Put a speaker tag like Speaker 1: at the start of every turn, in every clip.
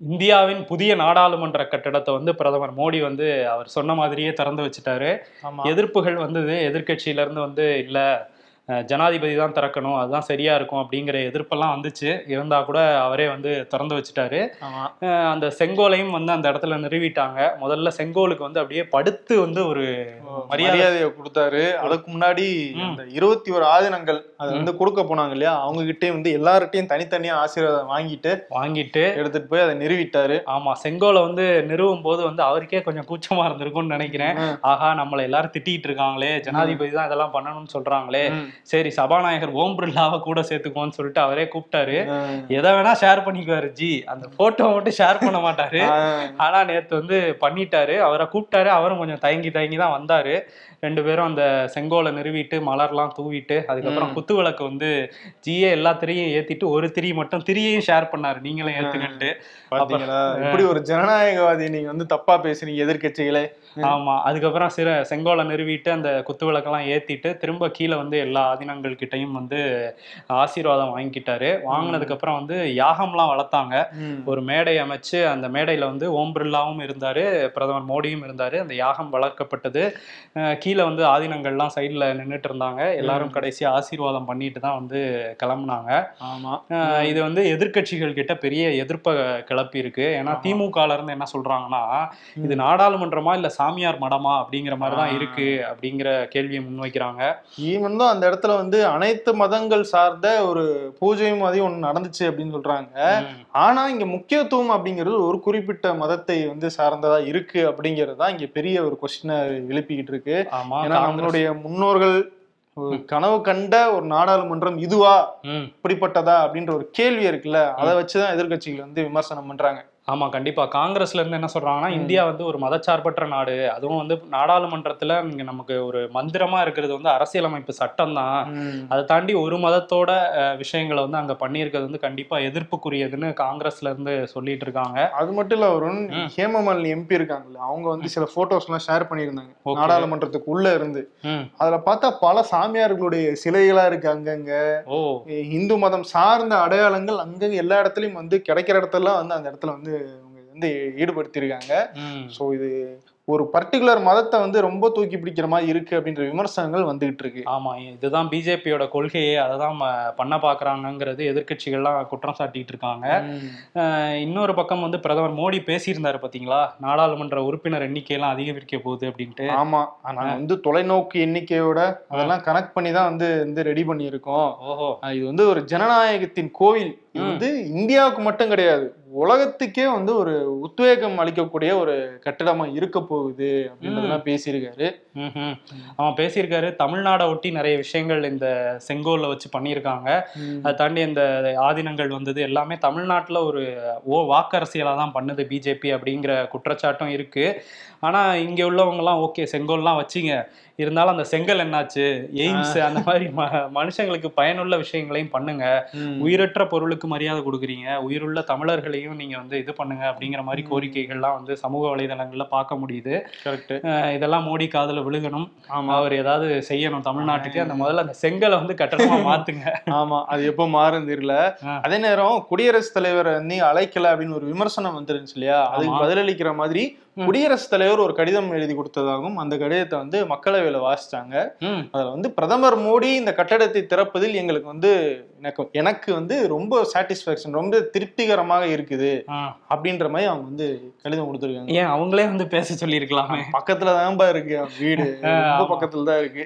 Speaker 1: இந்தியாவின் புதிய நாடாளுமன்ற கட்டடத்தை வந்து பிரதமர் மோடி வந்து அவர் சொன்ன மாதிரியே திறந்து வச்சுட்டாரு. எதிர்ப்புகள் வந்தது எதிர்க்கட்சியில இருந்து வந்து இல்ல. ஜனாதிபதி தான் திறக்கணும் அதுதான் சரியா இருக்கும் அப்படிங்கிற எதிர்ப்பெல்லாம் வந்துச்சு. இருந்தா கூட அவரே வந்து திறந்து வச்சுட்டாரு. அந்த செங்கோலையும் வந்து அந்த இடத்துல நிறுவிட்டாங்க. முதல்ல செங்கோலுக்கு வந்து அப்படியே படுத்து வந்து ஒரு மரியாதை
Speaker 2: மரியாதையை கொடுத்தாரு. அதுக்கு முன்னாடி
Speaker 1: ம்.
Speaker 2: அந்த இருபத்தி ஒரு ஆதினங்கள் அதை வந்து கொடுக்க போனாங்க இல்லையா? அவங்க கிட்டே வந்து எல்லார்கிட்டயும் தனித்தனியா ஆசீர்வாதம் வாங்கிட்டு
Speaker 1: வாங்கிட்டு
Speaker 2: எடுத்துட்டு போய் அதை நிறுவிட்டாரு.
Speaker 1: ஆமா செங்கோலை வந்து நிறுவும் போது வந்து அவருக்கே கொஞ்சம் கூச்சமா இருந்திருக்கும்னு நினைக்கிறேன். ஆஹா நம்மளை எல்லாரும் திட்டிட்டு இருக்காங்களே ஜனாதிபதி தான் இதெல்லாம் பண்ணணும்னு சொல்றாங்களே. சரி சபாநாயகர் ஓம் பிர்லாவை கூட சேர்த்துக்கோன்னு சொல்லிட்டு அவரே கூப்பிட்டாரு. எதை வேணா ஷேர் பண்ணிக்குவாரு ஜி. அந்த போட்டோ மட்டும் ஷேர் பண்ண மாட்டாரு. ஆனா நேத்து வந்து பண்ணிட்டாரு. அவரை கூப்பிட்டாரு. அவரும் கொஞ்சம் தயங்கி தயங்கி தான் வந்தாரு. ரெண்டு பேரும் அந்த செங்கோலை நிறுவிட்டு மலர்லாம் தூவிட்டு அதுக்கப்புறம். குத்து விளக்கு வந்து ஜியே எல்லா திரியும் ஏத்திட்டு ஒரு திரி மட்டும் திரியையும் ஷேர் பண்ணாரு. நீங்களும் ஏத்துக்கிட்டு
Speaker 2: இப்படி ஒரு ஜனநாயகவாதி நீங்க வந்து தப்பா பேசுறீங்க எதிர்க்கட்சிகளே.
Speaker 1: ஆமா அதுக்கப்புறம் சிற செங்கோலை நிறுவிட்டு அந்த குத்து விளக்கெல்லாம் ஏத்திட்டு திரும்ப கீழே வந்து எல்லா ஆதினங்கள் கிட்டையும் வந்து ஆசீர்வாதம் வாங்கிக்கிட்டாரு. வாங்கினதுக்கு அப்புறம் வந்து யாகம்லாம் வளர்த்தாங்க. ஒரு மேடை அமைச்சு அந்த மேடையில வந்து ஓம் பிர்லாவும் இருந்தாரு பிரதமர் மோடியும் இருந்தாரு. அந்த யாகம் வளர்க்கப்பட்டது. கீழே வந்து ஆதினங்கள்லாம் சைடுல நின்றுட்டு இருந்தாங்க. எல்லாரும் கடைசியா ஆசீர்வாதம் பண்ணிட்டு தான் வந்து கிளம்புனாங்க.
Speaker 2: ஆமா.
Speaker 1: இது வந்து எதிர்க்கட்சிகள் கிட்ட பெரிய எதிர்ப்பை கிளப்பி இருக்கு ஏன்னா. திமுகல இருந்து என்ன சொல்றாங்கன்னா இது நாடாளுமன்றமா இல்ல சாமியார் மடமா அப்படிங்கிற மாதிரி தான். இருக்கு அப்படிங்கிற கேள்வியை முன்வைக்கிறாங்க.
Speaker 2: ஈவன் தான் அந்த இடத்துல வந்து அனைத்து மதங்கள் சார்ந்த ஒரு பூஜையும் அதையும் ஒண்ணு நடந்துச்சு அப்படின்னு சொல்றாங்க. ஆனா இங்க முக்கியத்துவம் அப்படிங்கிறது ஒரு குறிப்பிட்ட மதத்தை வந்து சார்ந்ததா இருக்கு அப்படிங்கிறது தான் இங்க பெரிய ஒரு கொஸ்டினை எழுப்பிக்கிட்டு இருக்கு. ஏன்னா நம்மளுடைய முன்னோர்கள் கனவு கண்ட ஒரு நாடாளுமன்றம் இதுவா இப்படிப்பட்டதா அப்படின்ற ஒரு கேள்வி இருக்குல்ல? அதை வச்சுதான் எதிர்க்கட்சிகள் வந்து விமர்சனம் பண்றாங்க.
Speaker 1: ஆமா கண்டிப்பா. காங்கிரஸ்ல இருந்து என்ன சொல்றாங்கன்னா
Speaker 2: ம்.
Speaker 1: இந்தியா வந்து ஒரு மதச்சார்பற்ற நாடு. அதுவும் வந்து நாடாளுமன்றத்துல இங்க நமக்கு ஒரு மந்திரமா இருக்கிறது வந்து அரசியலமைப்பு சட்டம் தான் அதை தாண்டி ஒரு மதத்தோட விஷயங்களை வந்து அங்க பண்ணியிருக்கிறது வந்து கண்டிப்பா எதிர்ப்புக்குரியதுன்னு காங்கிரஸ்ல இருந்து சொல்லிட்டு இருக்காங்க.
Speaker 2: அது மட்டும் இல்ல
Speaker 1: ம்.
Speaker 2: ஹேமமாலினி எம்பி இருக்காங்கல்ல அவங்க வந்து சில போட்டோஸ் எல்லாம் ஷேர் பண்ணியிருந்தாங்க. நாடாளுமன்றத்துக்கு உள்ள இருந்து. அதுல பார்த்தா பல சாமியார்களுடைய சிலைகளா இருக்கு அங்கங்க.
Speaker 1: ஓ.
Speaker 2: இந்து மதம் சார்ந்த அடையாளங்கள் அங்கங்க எல்லா இடத்துலயும் வந்து கிடைக்கிற இடத்தெல்லாம் வந்து அந்த இடத்துல வந்து வந்து ஈடுபடுத்தியிருக்காங்க. ஸோ இது ஒரு பர்டிகுலர் மதத்தை வந்து ரொம்ப தூக்கி பிடிக்கிற மாதிரி இருக்கு அப்படின்ற விமர்சனங்கள் வந்துகிட்டு இருக்கு.
Speaker 1: ஆமா இதுதான் பிஜேபியோட கொள்கையே. அதை தான் பண்ண பாக்குறாங்கங்கிறது எதிர்க்கட்சிகள்லாம் குற்றம் சாட்டிட்டு இருக்காங்க. இன்னொரு பக்கம் வந்து பிரதமர் மோடி பேசியிருந்தாரு பாத்தீங்களா? நாடாளுமன்ற உறுப்பினர் எண்ணிக்கையெல்லாம் அதிகரிக்க போகுது அப்படின்ட்டு.
Speaker 2: ஆமா நாங்க வந்து தொலைநோக்கு எண்ணிக்கையோட அதெல்லாம் கனெக்ட் பண்ணி தான் வந்து வந்து ரெடி பண்ணியிருக்கோம்.
Speaker 1: ஓஹோ.
Speaker 2: இது வந்து ஒரு ஜனநாயகத்தின் கோவில். இது. வந்து இந்தியாவுக்கு மட்டும் கிடையாது. உலகத்துக்கே வந்து ஒரு உத்வேகம் அளிக்கக்கூடிய ஒரு கட்டிடமா இருக்க போகுது அப்படின்றதெல்லாம் பேசியிருக்காரு.
Speaker 1: அவன் பேசியிருக்காரு. தமிழ்நாடை ஒட்டி நிறைய விஷயங்கள் இந்த செங்கோல்ல வச்சு பண்ணியிருக்காங்க. அதை தாண்டி இந்த ஆதீனங்கள் வந்தது எல்லாமே தமிழ்நாட்டில் ஒரு ஓ வாக்கரசியலாக தான் பண்ணுது பிஜேபி அப்படிங்கிற குற்றச்சாட்டும் இருக்கு. ஆனா இங்க உள்ளவங்கலாம் ஓகே செங்கோல்லாம் வச்சிங்க. இருந்தாலும் அந்த செங்கல் என்னாச்சு? எய்ம்ஸ் அந்த மாதிரி ம- மனுஷங்களுக்கு பயனுள்ள விஷயங்களையும் பண்ணுங்க. உயிரற்ற பொருளுக்கு மரியாதை கொடுக்குறீங்க. உயிருள்ள தமிழர்களையும் நீங்க வந்து இது பண்ணுங்க அப்படிங்கிற மாதிரி கோரிக்கைகள்லாம் வந்து சமூக வலைதளங்கள்ல பார்க்க முடியுது.
Speaker 2: கரெக்ட்
Speaker 1: இதெல்லாம் மோடி காதுல விழுகணும்.
Speaker 2: ஆமா.
Speaker 1: அவர் ஏதாவது செய்யணும் தமிழ்நாட்டுக்கு. அந்த முதல்ல அந்த செங்கலை வந்து கட்டணமா மாத்துங்க.
Speaker 2: ஆமா அது எப்போ மாறும் தெரியல. அதே நேரம் குடியரசுத் தலைவர் நீ அழைக்கல அப்படின்னு ஒரு விமர்சனம் வந்துருந்துச்சு இல்லையா? அதுக்கு. பதிலளிக்கிற மாதிரி. குடியரசுத் தலைவர் ஒரு கடிதம் எழுதி கொடுத்ததாகவும் அந்த கடிதத்தை வந்து மக்களவையில வாசிச்சாங்க. அதுல வந்து பிரதமர் மோடி இந்த கட்டடத்தை திறப்பதில் எங்களுக்கு வந்து எனக்கு எனக்கு வந்து ரொம்ப சாட்டிஸ்பாக்சன் ரொம்ப திருப்திகரமாக இருக்குது. அப்படின்ற மாதிரி அவங்க வந்து கடிதம் கொடுத்துருக்காங்க.
Speaker 1: ஏன் அவங்களே வந்து பேச சொல்லியிருக்கலாமே.
Speaker 2: பக்கத்துல தான்பா இருக்கு வீடு. ரொம்ப. பக்கத்துல தான் இருக்கு.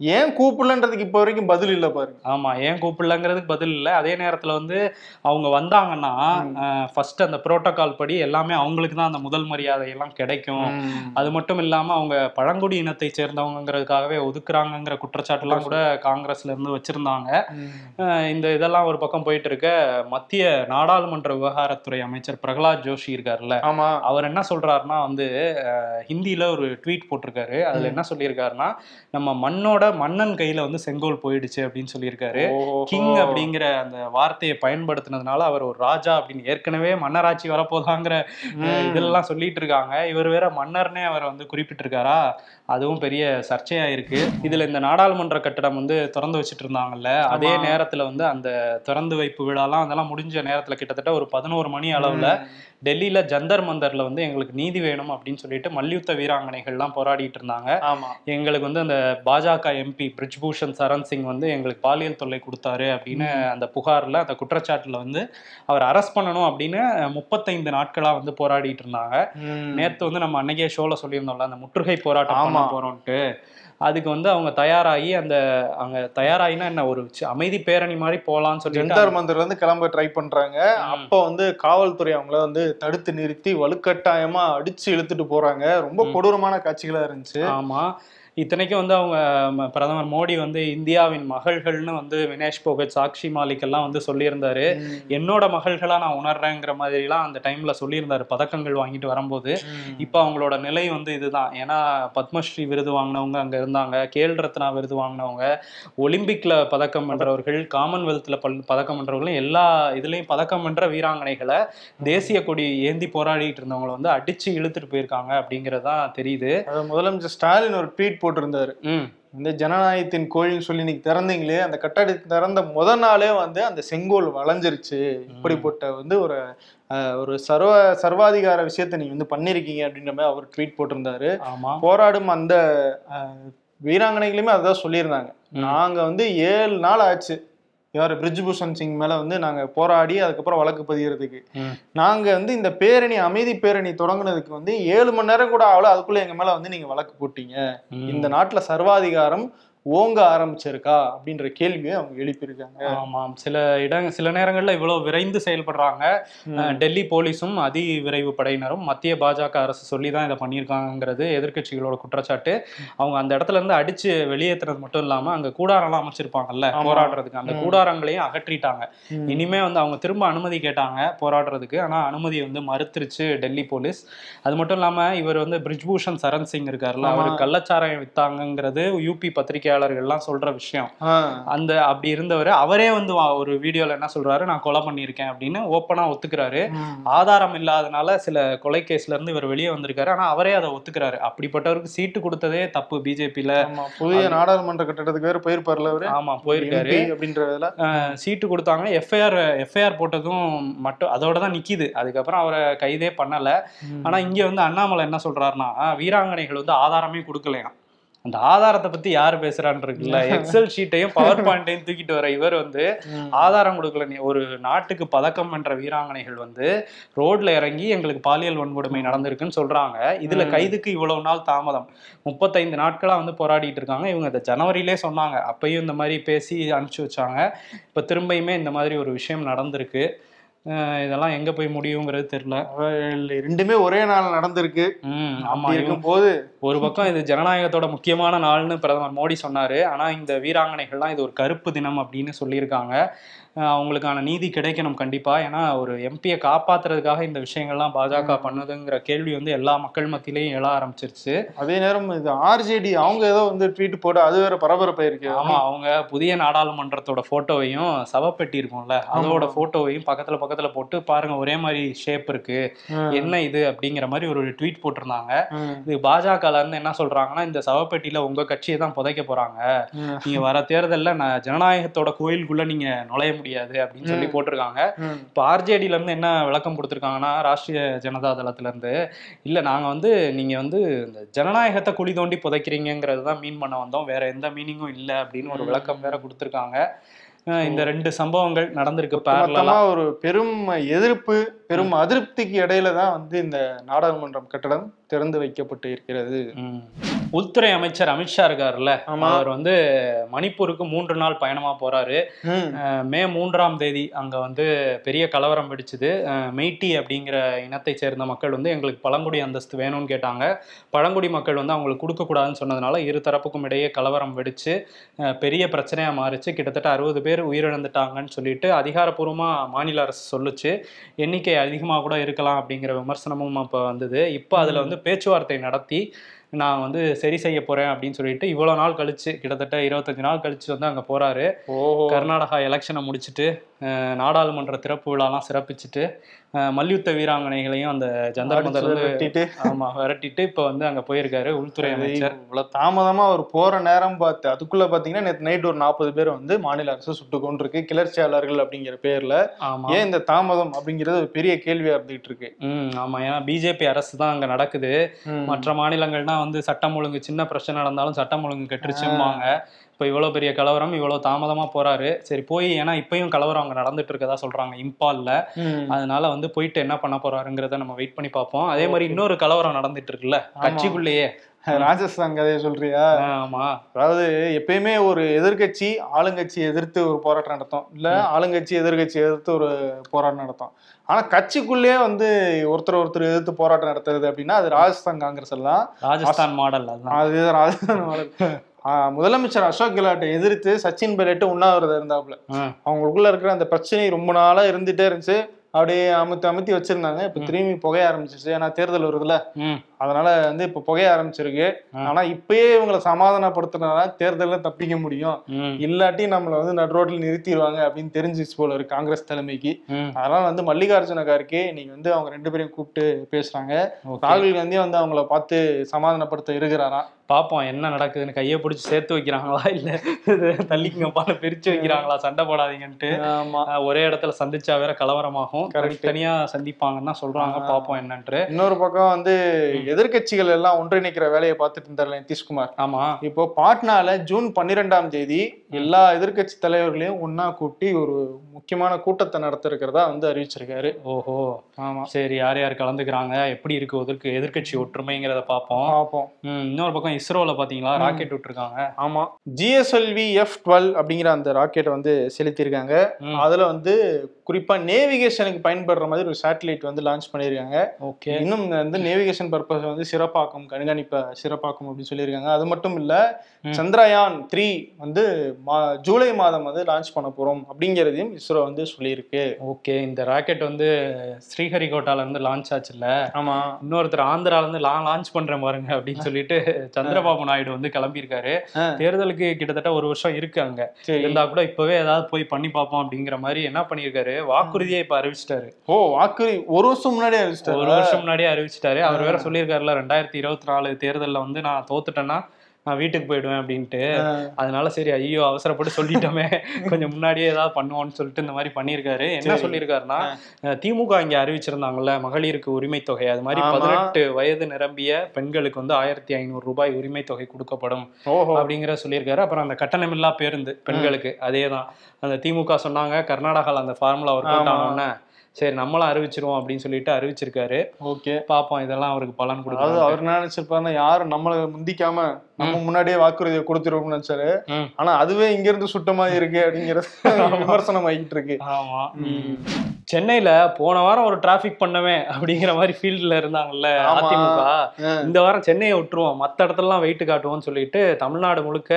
Speaker 2: ஏன் கூப்பிடலன்றதுக்கு இப்ப வரைக்கும் பதில் இல்ல பாருங்க.
Speaker 1: ஆமா ஏன் கூப்பிடலங்கிறதுக்கு பதில் இல்லை. அதே நேரத்துல வந்து அவங்க வந்தாங்கன்னா ஃபர்ஸ்ட் அந்த புரோட்டோகால் படி எல்லாமே அவங்களுக்கு தான் அந்த முதல் மரியாதை எல்லாம் கிடைக்கும் அது மட்டும் இல்லாம அவங்க பழங்குடி இனத்தை சேர்ந்தவங்கிறதுக்காகவே ஒதுக்குறாங்கங்கிற குற்றச்சாட்டுலாம் கூட காங்கிரஸ்ல இருந்து வச்சிருந்தாங்க. இந்த இதெல்லாம் ஒரு பக்கம் போயிட்டு இருக்க மத்திய நாடாளுமன்ற விவகாரத்துறை அமைச்சர் பிரகலாத் ஜோஷி இருக்காருல்ல
Speaker 2: ஆமா.
Speaker 1: அவர் என்ன சொல்றாருன்னா வந்து ஹிந்தியில ஒரு ட்வீட் போட்டிருக்காரு. அதுல என்ன சொல்லியிருக்காருன்னா நம்ம மண்ணோட அதோட மன்னன் கையில வந்து செங்கோல் போயிடுச்சு அப்படின்னு சொல்லியிருக்காரு. கிங் அப்படிங்கிற அந்த வார்த்தையை பயன்படுத்தினதுனால அவர் ஒரு ராஜா அப்படின்னு ஏற்கனவே மன்னராட்சி வரப்போதாங்கிற இதெல்லாம் சொல்லிட்டு இருக்காங்க. இவர் வேற மன்னர்னே அவர் வந்து குறிப்பிட்டிருக்காரா? அதுவும் பெரிய சர்ச்சையா இருக்கு இதுல இந்த நாடாளுமன்ற கட்டடம் வந்து திறந்து வச்சுட்டு இருந்தாங்கல்ல அதே. நேரத்துல வந்து அந்த திறந்து வைப்பு விழாலாம் அதெல்லாம் முடிஞ்ச நேரத்துல கிட்டத்தட்ட ஒரு பதினோரு மணி அளவுல டெல்லியில ஜந்தர் மந்தர்ல வந்து எங்களுக்கு நீதி வேணும் அப்படின்னு சொல்லிட்டு மல்யுத்த வீராங்கனைகள்லாம் போராடிட்டு இருந்தாங்க. எங்களுக்கு வந்து அந்த பாஜக எம்பி பிரிஜ்பூஷன் சரண் சிங் வந்து எங்களுக்கு பாலியல் தொல்லை கொடுத்தாரு அப்படின்னு அந்த புகார்ல அந்த குற்றச்சாட்டுல வந்து அவர் அரெஸ்ட் பண்ணணும் அப்படின்னு முப்பத்தைந்து நாட்களா வந்து போராடிட்டு இருந்தாங்க. நேத்து வந்து நம்ம அன்னைக்கே ஷோல சொல்லியிருந்தோம்ல அந்த முற்றுகை போராட்டம் பண்ண
Speaker 2: ஆமா.
Speaker 1: போறோம்ட்டு அதுக்கு வந்து அவங்க தயாராகி அந்த அங்க தயாராகினா என்ன ஒரு அமைதி பேரணி மாதிரி போலாம்னு சொல்லிட்டு
Speaker 2: ஜந்தர் மந்தர்ல இருந்து கிளம்ப ட்ரை பண்றாங்க. அப்ப வந்து காவல்துறை அவங்கள வந்து தடுத்து நிறுத்தி வலுக்கட்டாயமா அடிச்சு இழுத்துட்டு போறாங்க ரொம்ப. கொடூரமான காட்சிகளா இருந்துச்சு
Speaker 1: ஆமா இத்தனைக்கும் வந்து அவங்க பிரதமர் மோடி வந்து இந்தியாவின் மகள்கள்னு வந்து வினேஷ் போகத் சாக்ஷி மாலிக் எல்லாம் வந்து சொல்லியிருந்தாரு. என்னோட மகள்களா நான் உணர்றேங்கிற மாதிரிலாம் அந்த டைம்ல சொல்லியிருந்தாரு பதக்கங்கள் வாங்கிட்டு வரும்போது. இப்போ அவங்களோட நிலை வந்து இதுதான். ஏன்னா பத்மஸ்ரீ விருது வாங்கினவங்க அங்க இருந்தாங்க கேல் ரத்னா விருது வாங்கினவங்க ஒலிம்பிக்ல பதக்கம் வென்றவர்கள் காமன்வெல்த்ல பதக்கம் வென்றவர்களும் எல்லா இதுலயும் பதக்கம் வென்ற வீராங்கனைகளை தேசிய கொடி ஏந்தி போராடிட்டு இருந்தவங்களை வந்து அடிச்சு இழுத்துட்டு போயிருக்காங்க அப்படிங்கிறது தான் தெரியுது
Speaker 2: முதலமைச்சர் ஸ்டாலின் ஒரு ட்வீட் போட்டிருந்தாரு. இந்த ஜனநாயகத்தின் கோயில்னு சொல்லி இன்னைக்கு திறந்தீங்களே அந்த கட்டடத்தை திறந்த முத நாளே வந்து அந்த செங்கோல் வளைஞ்சிருச்சு. இப்படிப்பட்ட வந்து ஒரு ஒரு சர்வ சர்வாதிகார விஷயத்தை நீங்க வந்து பண்ணிருக்கீங்க அப்படின்ற மாதிரி அவர் ட்வீட் போட்டிருந்தாரு.
Speaker 1: ஆமா.
Speaker 2: போராடும் அந்த வீராங்கனைகளுமே அதான் சொல்லியிருந்தாங்க. நாங்க வந்து ஏழு நாள் ஆச்சு. யார் பிரிஜ்பூஷன் சிங் மேல வந்து நாங்க போராடி அதுக்கப்புறம் வழக்கு பதிகிறதுக்கு. நாங்க வந்து இந்த பேரணி அமைதி பேரணி தொடங்குனதுக்கு வந்து ஏழு மணி நேரம் கூட ஆகல அதுக்குள்ள எங்க மேல வந்து நீங்க வழக்கு போட்டீங்க. இந்த நாட்டுல சர்வாதிகாரம் ஓங்க ஆரம்பிச்சிருக்கா அப்படின்ற கேள்வியை அவங்க எழுப்பியிருக்காங்க.
Speaker 1: ஆமாம். சில இடங்க சில நேரங்கள்ல இவ்வளவு விரைந்து செயல்படுறாங்க. டெல்லி போலீஸும் அதி விரைவு படையினரும் மத்திய பாஜக அரசு சொல்லி தான் இதை பண்ணியிருக்காங்கிறது எதிர்க்கட்சிகளோட குற்றச்சாட்டு. அவங்க அந்த இடத்துல இருந்து அடிச்சு வெளியேற்றுறது மட்டும் இல்லாம அங்க கூடாரம்லாம் அமைச்சிருப்பாங்கல்ல. போராடுறதுக்கு. அந்த. கூடாரங்களையும் அகற்றிட்டாங்க. இனிமே வந்து அவங்க திரும்ப அனுமதி கேட்டாங்க போராடுறதுக்கு. ஆனா அனுமதி வந்து மறுத்துருச்சு டெல்லி போலீஸ். அது மட்டும் இல்லாம இவர் வந்து பிரிஜ்பூஷன் சரண் சிங் இருக்காருல்ல. அவர் கள்ளச்சாராயம் வித்தாங்கங்கிறது யூபி பத்திரிகையாளர்கள்லாம் சொல்ற விஷயம். அந்த அப்படி இருந்தவர் அவரே வந்து ஒரு வீடியோல என்ன சொல்றாரு நான் கொலை பண்ணியிருக்கேன் அப்படின்னு ஓப்பனா ஒத்துக்கிறாரு. ஆதாரம் இல்லாதனால சில கொலை கேஸ்ல இருந்து இவர் வெளியே வந்திருக்காரு. ஆனா அவரே அதை ஒத்துக்கிறாரு. அப்படிப்பட்டவருக்கு சீட்டு கொடுத்ததே தப்பு பிஜேபியில
Speaker 2: புதிய நாடாளுமன்ற கட்டடத்துக்கு வேற போயிருப்பார்ல அவரு?
Speaker 1: ஆமா போயிருக்காரு.
Speaker 2: அப்படின்றதுல?
Speaker 1: சீட்டு கொடுத்தாங்க. எஃப்ஐஆர் எஃப்ஐஆர் போட்டதும் மட்டும் அதோட தான் நிக்குது. அதுக்கப்புறம் அவரை கைதே பண்ணல. ஆனா இங்க வந்து அண்ணாமலை என்ன சொல்றாருன்னா வீராங்கனைகள் வந்து ஆதாரமே கொடுக்கலையாம். அந்த ஆதாரத்தை பத்தி யார் பேசுறான்னு இருக்குல்ல எக்ஸல் ஷீட்டையும் பவர் பாயிண்டையும் தூக்கிட்டு வர இவர் வந்து. ஆதாரம் கொடுக்கல. ஒரு நாட்டுக்கு பதக்கம் வென்ற வீராங்கனைகள் வந்து ரோட்ல இறங்கி எங்களுக்கு பாலியல் வன்கொடுமை நடந்திருக்குன்னு சொல்றாங்க. இதுல. கைதுக்கு இவ்வளவு நாள் தாமதம். முப்பத்தைந்து நாட்களா வந்து போராடிட்டு இருக்காங்க. இவங்க இந்த ஜனவரியிலே சொன்னாங்க. அப்பயும் இந்த மாதிரி பேசி அனுப்பிச்சு வச்சாங்க. இப்ப திரும்பியுமே இந்த மாதிரி ஒரு விஷயம் நடந்திருக்கு. இதெல்லாம் எங்க போய் முடியுங்கிறது தெரியல.
Speaker 2: ரெண்டுமே ஒரே நாள் நடந்திருக்கு.
Speaker 1: ஆமா இவங்க-
Speaker 2: இருக்கும்போது
Speaker 1: ஒரு பக்கம் இது ஜனநாயகத்தோட முக்கியமான நாள்னு பிரதமர் மோடி சொன்னாரு. ஆனா இந்த வீராங்கனைகள்லாம் இது ஒரு கருப்பு தினம் அப்படின்னு சொல்லியிருக்காங்க. அவங்களுக்கான நீதி கிடைக்கணும் கண்டிப்பா. ஏன்னா ஒரு எம்பியை காப்பாத்துறதுக்காக இந்த விஷயங்கள்லாம் பாஜக பண்ணுதுங்கிற கேள்வி வந்து எல்லா மக்கள் மத்தியிலையும் எழ ஆரம்பிச்சிருச்சு.
Speaker 2: அதே நேரம் இது ஆர்ஜேடி அவங்க ஏதோ வந்து ட்வீட் போட்டு அது வேற பரபரப்பாயிருக்கு.
Speaker 1: ஆமா அவங்க புதிய நாடாளுமன்றத்தோட போட்டோவையும் சவப்பெட்டி இருக்கும்ல அதோட போட்டோவையும் பக்கத்துல பக்கத்துல போட்டு பாருங்க ஒரே மாதிரி ஷேப் இருக்கு. என்ன இது அப்படிங்கிற மாதிரி ஒரு ட்வீட் போட்டிருந்தாங்க. இது பாஜகல இருந்து என்ன சொல்றாங்கன்னா இந்த சவப்பெட்டியில உங்க கட்சியை தான் புதைக்க போறாங்க. நீங்க வர தேர்தல்ல நான் ஜனநாயகத்தோட கோயிலுக்குள்ள நீங்க நுழைய முடியாது அப்படின்னு சொல்லி போட்டிருக்காங்க. இப்போ ஆர்ஜேடில இருந்து என்ன விளக்கம் கொடுத்திருக்காங்கன்னா ராஷ்ட்ரிய ஜனதா தளத்துல இருந்து இல்ல நாங்க வந்து நீங்க வந்து இந்த ஜனநாயகத்தை குழி தோண்டி புதைக்கிறீங்கிறது தான் மீன் பண்ண வந்தோம். வேற எந்த மீனிங்கும் இல்ல அப்படின்னு ஒரு விளக்கம் வேற கொடுத்திருக்காங்க. இந்த ரெண்டு சம்பவங்கள் நடந்திருக்கு பேரலா
Speaker 2: ஒரு பெரும் எதிர்ப்பு பெரும் அதிருப்திக்கு இடையில தான் வந்து இந்த நாடாளுமன்றம் கட்டடம் திறந்து வைக்கப்பட்டு இருக்கிறது.
Speaker 1: உள்துறை அமைச்சர் அமித்ஷா இருக்காருல்ல. அவர் வந்து மணிப்பூருக்கு மூன்று நாள் பயணமா போறாரு.
Speaker 2: ம்.
Speaker 1: மூன்றாம் தேதி அங்க வந்து பெரிய கலவரம் வெடிச்சுது. அஹ் மெய்ட்டி அப்படிங்கிற இனத்தை சேர்ந்த மக்கள் வந்து எங்களுக்கு பழங்குடி அந்தஸ்து வேணும்னு கேட்டாங்க. பழங்குடி மக்கள் வந்து அவங்களுக்கு கொடுக்கக்கூடாதுன்னு சொன்னதுனால இரு தரப்புக்கும் இடையே கலவரம் வெடிச்சு பெரிய பிரச்சனையா மாறிச்சு. கிட்டத்தட்ட அறுபது பேர் உயிரிழந்துட்டாங்கன்னு சொல்லிட்டு அதிகாரப்பூர்வமா மாநில அரசு சொல்லுச்சு. எண்ணிக்கை அதிகமாக கூட இருக்கலாம் அப்படிங்கிற விமர்சனமும் அப்போ வந்தது. இப்போ அதுல வந்து பேச்சுவார்த்தை நடத்தி நான் வந்து சரி செய்ய போறேன் அப்படின்னு சொல்லிட்டு இவ்வளவு நாள் கழிச்சு கிட்டத்தட்ட இருபத்தஞ்சு நாள் கழிச்சு வந்து அங்க போறாரு. கர்நாடகா எலெக்ஷனை முடிச்சுட்டு நாடாளுமன்ற திறப்பு விழாலாம் சிறப்பிச்சுட்டு மல்யுத்த வீராங்கனைகளையும் அந்த ஜந்தர் மந்தர் வந்து
Speaker 2: வெட்டிட்டு
Speaker 1: ஆமா விரட்டிட்டு இப்ப வந்து அங்க போயிருக்காரு உள்துறை அமைச்சர்.
Speaker 2: இவ்வளவு தாமதமா அவர் போற நேரம் பார்த்து அதுக்குள்ள பாத்தீங்கன்னா நேற்று நைட் ஒரு நாற்பது பேர் வந்து மாநில அரசு சுட்டு கொண்டிருக்கு கிளர்ச்சியாளர்கள் அப்படிங்கிற பேர்ல
Speaker 1: ஆமா.
Speaker 2: ஏன் இந்த தாமதம் அப்படிங்கிறது ஒரு பெரிய கேள்வியா இருந்துகிட்டு இருக்கு.
Speaker 1: ஆமா. ஏன்னா பிஜேபி அரசு தான் அங்க நடக்குது. மற்ற மாநிலங்கள்னா வந்து சட்டம் ஒழுங்கு சின்ன பிரச்சனை நடந்தாலும் சட்டம் ஒழுங்கு கெட்டுருச்சும்பாங்க. இப்போ இவ்வளோ பெரிய கலவரம் இவ்வளோ தாமதமா போறாரு. சரி போய் ஏன்னா இப்பயும் கலவரம் அங்க நடந்துட்டு இருக்கதா சொல்றாங்க இம்பால்ல. அதனால வந்து போயிட்டு என்ன பண்ண போறாருங்கிறத நம்ம வெயிட் பண்ணி பார்ப்போம். அதே மாதிரி இன்னொரு கலவரம் நடந்துட்டு இருக்குல்ல கட்சிக்குள்ளேயே.
Speaker 2: ராஜஸ்தான் கதையை சொல்றியா?
Speaker 1: ஆமா.
Speaker 2: அதாவது எப்பயுமே ஒரு எதிர்க்கட்சி ஆளுங்கட்சி எதிர்த்து ஒரு போராட்டம் நடத்தும். இல்ல ஆளுங்கட்சி எதிர்க்கட்சி எதிர்த்து ஒரு போராட்டம் நடத்தும். ஆனா கட்சிக்குள்ளேயே வந்து ஒருத்தர் ஒருத்தர் எதிர்த்து போராட்டம் நடத்துறது அப்படின்னா அது ராஜஸ்தான் காங்கிரஸ் எல்லாம்.
Speaker 1: ராஜஸ்தான் மாடல் அதுதான்.
Speaker 2: அது ராஜஸ்தான் மாடல். ஆஹ் முதலமைச்சர் அசோக் கெலாட்டை எதிர்த்து சச்சின் பைலட் உண்ணாவிரதம் இருந்தாப்புல. அவங்களுக்குள்ள இருக்கிற அந்த பிரச்சனை ரொம்ப நாளா இருந்துட்டே இருந்துச்சு. அப்படியே அமுத்தி அமுத்தி வச்சிருந்தாங்க. இப்ப திரும்பி புகைய ஆரம்பிச்சிச்சு ஏன்னா தேர்தல் வருதுல்ல.
Speaker 1: ம்.
Speaker 2: அதனால வந்து இப்ப புகைய ஆரம்பிச்சிருக்கு. ஆனா இப்பயே இவங்களை சமாதானப்படுத்தினா தேர்தல்ல தப்பிக்க முடியும். இல்லாட்டி நம்மள வந்து நடு ரோட்ல நிறுத்திடுவாங்க அப்படின்னு தெரிஞ்சிச்சு போல இருக்கு காங்கிரஸ் தலைமைக்கு. அதனால வந்து மல்லிகார்ஜுன கார்கே நீங்க வந்து அவங்க ரெண்டு பேரையும் கூப்பிட்டு பேசுறாங்க. ராகுல் காந்தி வந்து அவங்கள பார்த்து சமாதானப்படுத்த இருக்கிறாராம்
Speaker 1: பாப்போம் என்ன நடக்குதுன்னு. கையை பிடிச்சி சேர்த்து வைக்கிறாங்களா? இல்ல தள்ளிக்குங்கப்பான்னு பிரிச்சு வைக்கிறாங்களா? சண்டை போடாதீங்கன்ட்டு. ஒரே இடத்துல சந்திச்சா வேற கலவரமாகும். தனியா சந்திப்பாங்கன்னா சொல்றாங்க.
Speaker 2: ஆ.
Speaker 1: பாப்போம் என்னன்ட்டு.
Speaker 2: இன்னொரு பக்கம் வந்து எதிர்க்கட்சிகள் எல்லாம் ஒன்றிணைக்கிற வேலையை பார்த்துட்டு இருந்தார் நிதிஷ்குமார்.
Speaker 1: ஆமா.
Speaker 2: இப்போ பாட்னால ஜூன் பன்னிரெண்டாம் தேதி எல்லா எதிர்க்கட்சி தலைவர்களையும் ஒண்ணா கூட்டி ஒரு முக்கியமான கூட்டத்தை நடத்த இருக்கிறதா வந்து அறிவிச்சிருக்காரு.
Speaker 1: ஓஹோ.
Speaker 2: ஆமா.
Speaker 1: சரி யார் யார் கலந்துக்கிறாங்க? எப்படி இருக்கு எதிர்க்கு எதிர்க்கட்சி ஒற்றுமைங்கிறத பார்ப்போம்.
Speaker 2: பார்ப்போம்.
Speaker 1: இன்னொரு பக்கம் இஸ்ரோல பாத்தீங்களா? ராக்கெட் விட்டுருக்காங்க.
Speaker 2: ஆமா. ஜிஎஸ்எல்வி எஃப் டுவெல் அப்படிங்கிற அந்த ராக்கெட்டை வந்து செலுத்தியிருக்காங்க. அதுல வந்து குறிப்பா நேவிகேஷனுக்கு பயன்படுற மாதிரி ஒரு சேட்டலைட் வந்து லான்ச் பண்ணியிருக்காங்க.
Speaker 1: ஓகே.
Speaker 2: இன்னும் வந்து நேவிகேஷன் பர்பஸ் வந்து சிறப்பாக்கும் கண்காணிப்பை சிறப்பாக்கும் அப்படின்னு சொல்லியிருக்காங்க. அது மட்டும் இல்ல. சந்திரயான் த்ரீ வந்து மா- ஜூலை மாதம் வந்து லான்ச் பண்ண போறோம் அப்படிங்கிறதையும் இஸ்ரோ வந்து சொல்லியிருக்கு.
Speaker 1: ஓகே இந்த ராக்கெட் வந்து ஸ்ரீஹரிகோட்டால இருந்து லான்ச் ஆச்சுல்ல?
Speaker 2: ஆமா.
Speaker 1: இன்னொருத்தர் ஆந்திரால இருந்து நான் லான்ச் பண்றேன் பாருங்க அப்படின்னு சொல்லிட்டு சந்திரபாபு நாயுடு வந்து கிளம்பியிருக்காரு. தேர்தலுக்கு கிட்டத்தட்ட ஒரு வருஷம் இருக்கு அங்க.
Speaker 2: சரி.
Speaker 1: இருந்தா கூட இப்பவே ஏதாவது போய் பண்ணி பார்ப்போம் அப்படிங்கிற மாதிரி என்ன பண்ணியிருக்காரு? வாக்குறுதியை இப்ப அறிவிச்சிட்டாரு.
Speaker 2: ஓ வாக்குறுதி ஒரு வருஷம் முன்னாடியே
Speaker 1: ஒரு
Speaker 2: அறிவிச்சிட்டாரு
Speaker 1: வருஷம் முன்னாடியே அறிவிச்சிட்டாரு. அவர் வேற சொல்லியிருக்காருல ரெண்டாயிரத்தி இருபத்தி நாலு தேர்தல்ல வந்து நான் தோத்துட்டேன்னா நான் வீட்டுக்கு போயிடுவேன் அப்படின்ட்டு. அதனால சரி ஐயோ அவசரப்பட்டு சொல்லிட்டோமே. கொஞ்சம் முன்னாடியே ஏதாவது பண்ணுவோம்னு சொல்லிட்டு இந்த மாதிரி பண்ணியிருக்காரு. என்ன. சொல்லியிருக்காருன்னா திமுக இங்க அறிவிச்சிருந்தாங்கல்ல மகளிருக்கு உரிமை தொகை. அது மாதிரி. பதினெட்டு வயது நிரம்பிய பெண்களுக்கு வந்து ஆயிரத்தி ஐநூறு ரூபாய் உரிமை தொகை கொடுக்கப்படும் அப்படிங்கிற சொல்லியிருக்காரு. அப்புறம் அந்த கட்டணமில்லா பேருந்து பெண்களுக்கு அதே தான் அந்த திமுக சொன்னாங்க கர்நாடகால அந்த ஃபார்முலா ஒர்க் அவுட்
Speaker 2: ஆமா.
Speaker 1: சரி நம்மளும் அறிவிச்சிருவோம் அப்படின்னு சொல்லிட்டு அறிவிச்சிருக்காரு.
Speaker 2: ஓகே.
Speaker 1: பாப்போம் இதெல்லாம் அவருக்கு பலன்
Speaker 2: அதாவது
Speaker 1: கொடுக்கும்
Speaker 2: அவர் என்ன நினைச்சிருப்பாருன்னா யாரும் நம்மள முந்திக்காம நம்ம முன்னாடியே வாக்குறுதியை கொடுத்துருவோம்னு நினைச்சாரு. ஆனா அதுவே இங்க இருந்து சுட்ட மாதிரி இருக்கு அப்படிங்கிறது விமர்சனம் ஆகிட்டு இருக்கு.
Speaker 1: ஆமா. சென்னையில போன வாரம் ஒரு டிராபிக் பண்ணவே அப்படிங்கிற மாதிரி ஃபீல்ட்ல இருந்தாங்கல்ல. அதிமுக. இந்த வாரம் சென்னையை விட்டுருவோம் மத்த இடத்துலலாம் வெயிட் காட்டுவோம்னு சொல்லிட்டு தமிழ்நாடு முழுக்க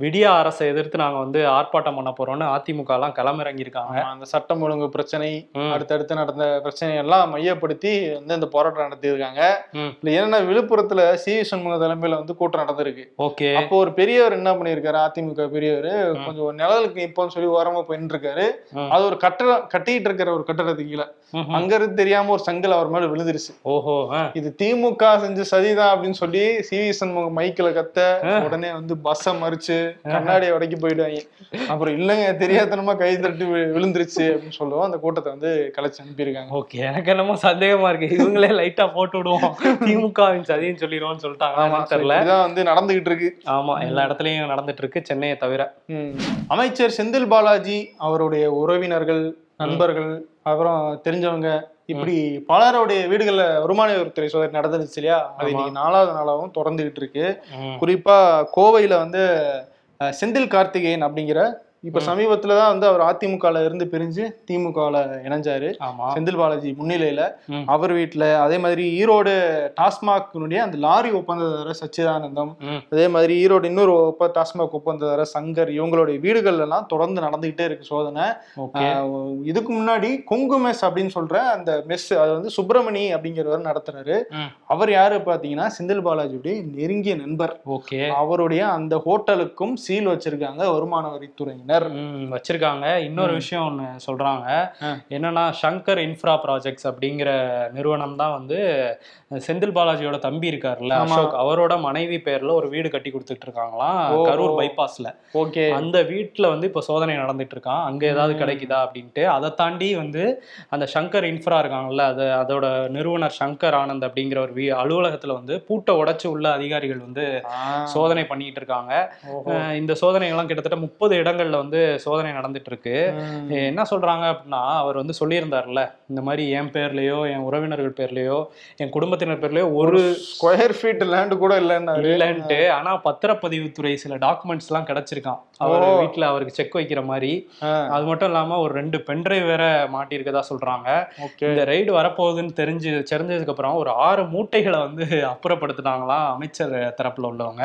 Speaker 1: விடியா அரசை எதிர்த்து நாங்க வந்து ஆர்ப்பாட்டம் பண்ண போறோம்னு அதிமுக எல்லாம் களமிறங்கியிருக்காங்க.
Speaker 2: ஆமா, அந்த சட்டம் ஒழுங்கு பிரச்சனை. அடுத்தடுத்து நடந்த பிரச்சனை எல்லாம் மையப்படுத்தி வந்து இந்த போராட்டம் நடத்தியிருக்காங்க. ஏன்னா விழுப்புரத்துல சி வி சண்முக தலைமையில வந்து கூட்டம் நடந்திருக்கு.
Speaker 1: ஓகே.
Speaker 2: அப்போ ஒரு பெரியவர் என்ன பண்ணியிருக்காரு? அதிமுக பெரியவர் கொஞ்சம் நிழலுக்கு நிப்போம்னு சொல்லி ஓரமா போயிட்டு இருக்காரு. அது ஒரு கட்டடம் கட்டிட்டு இருக்கிற ஒரு கட்டடத்துக்கு கீழே. அங்க இருந்து தெரியாம ஒரு செங்கல் அவர் மேல விழுந்துருச்சு.
Speaker 1: ஓஹோ.
Speaker 2: இது திமுக செஞ்ச சதிதான் அப்படின்னு சொல்லி சி வி சண்முகம் மைக்கில கத்த உடனே வந்து பஸ்ஸ மறிச்சு கண்ணாடியை உடைக்கி போயிடுவாங்க. அப்புறம் இல்லைங்க தெரியாதனமா கை தட்டி விழுந்துருச்சு அப்படின்னு சொல்லுவோம். அந்த கூட்டத்தை வந்து கலைச்சு அனுப்பியிருக்காங்க.
Speaker 1: ஓகே எனக்கு என்னமோ சந்தேகமா இருக்கு. இவங்களே லைட்டா போட்டு விடுவோம். திமுகவின் சதின்னு சொல்லிடுவோம்னு சொல்லிட்டாங்க தெரியல.
Speaker 2: இதான் வந்து நடந்துகிட்டு இருக்கு.
Speaker 1: ஆமா எல்லா இடத்துலயும் நடந்துட்டு இருக்கு சென்னையை தவிர.
Speaker 2: அமைச்சர் செந்தில் பாலாஜி அவருடைய உறவினர்கள் நண்பர்கள் அப்புறம் தெரிஞ்சவங்க இப்படி பலருடைய வீடுகள்ல வருமான வரித்துறை சோதனை நடந்துருச்சு இல்லையா? அது இன்னைக்கு நாலாவது நாளாகவும் தொடர்ந்துகிட்டு இருக்கு. குறிப்பா கோவையில வந்து செந்தில் கார்த்திகேயன் அப்படிங்கிற இப்ப சமீபத்துல தான் வந்து அவர் அதிமுகல இருந்து பிரிஞ்சு திமுகல இணைஞ்சாரு. செந்தில் பாலாஜி முன்னிலையில. அவர் வீட்டுல அதே மாதிரி ஈரோடு டாஸ்மாக்னுடைய அந்த லாரி ஒப்பந்ததாரர் சச்சிதானந்தம். அதே மாதிரி ஈரோடு இன்னொரு ஒப்ப டாஸ்மாக் ஒப்பந்ததாரர் சங்கர் இவங்களுடைய வீடுகள்ல எல்லாம் தொடர்ந்து நடந்துகிட்டே இருக்கு சோதனை. இதுக்கு முன்னாடி கொங்கு மெஸ் அப்படின்னு சொல்ற அந்த மெஸ் அது வந்து சுப்பிரமணி அப்படிங்கிறவர் நடத்துறாரு. அவர் யாரு பாத்தீங்கன்னா செந்தில் பாலாஜியுடைய நெருங்கிய நண்பர்.
Speaker 1: ஓகே.
Speaker 2: அவருடைய அந்த ஹோட்டலுக்கும் சீல் வச்சிருக்காங்க வருமான வரித்துறையினர்.
Speaker 1: ம், வச்சிருக்காங்க. இன்னொரு விஷயம் ஒன்று சொல்றாங்க. என்னன்னா சங்கர் இன்ஃப்ரா ப்ராஜெக்ட்ஸ் அப்படிங்கிற நிறுவனம் தான் வந்து செந்தில் பாலாஜியோட தம்பி இருக்காருல்ல. அசோக். அவரோட மனைவி பேர்ல ஒரு வீடு கட்டி கொடுத்துட்டு இருக்காங்களாம். கரூர் பைபாஸ்ல.
Speaker 2: ஓகே.
Speaker 1: அந்த வீட்டுல வந்து இப்போ சோதனை நடந்துட்டு இருக்கான் அங்க ஏதாவது. கிடைக்குதா அப்படின்ட்டு. அதை தாண்டி வந்து அந்த சங்கர் இன்ஃப்ரா இருக்காங்கல்ல அது அதோட நிறுவனர் சங்கர் ஆனந்த் அப்படிங்கிற ஒரு வீ அலுவலகத்துல வந்து பூட்டை உடைச்சு உள்ள அதிகாரிகள் வந்து சோதனை பண்ணிட்டு இருக்காங்க இந்த சோதனைகள்லாம் கிட்டத்தட்ட முப்பது இடங்கள்ல வந்து சோதனை நடந்துட்டு இருக்கு என்ன சொல்றாங்க அப்படின்னா அவர் வந்து சொல்லியிருந்தார்ல இந்த மாதிரி என் பேர்லயோ என் உறவினர்கள் பேர்லயோ என் குடும்பத்தினர் பேர்லயோ ஒரு
Speaker 2: ஸ்கொயர் ஃபீட் லேண்ட் கூட இல்லைன்னாரு.
Speaker 1: இல்லைன்ட்டு ஆனா பத்திரப்பதிவுத்துறை சில டாக்குமெண்ட்ஸ் எல்லாம் கிடைச்சிருக்கான். அவர். வீட்டுல அவருக்கு செக் வைக்கிற மாதிரி அது மட்டும் இல்லாம ஒரு ரெண்டு பென்ட்ரைவ் வேற மாட்டியிருக்கதா சொல்றாங்க. இந்த ரைடு வரப்போகுதுன்னு தெரிஞ்சு தெரிஞ்சதுக்கு அப்புறம் ஒரு ஆறு மூட்டைகளை வந்து அப்புறப்படுத்தினாங்களாம் அமைச்சர் தரப்புல உள்ளவங்க.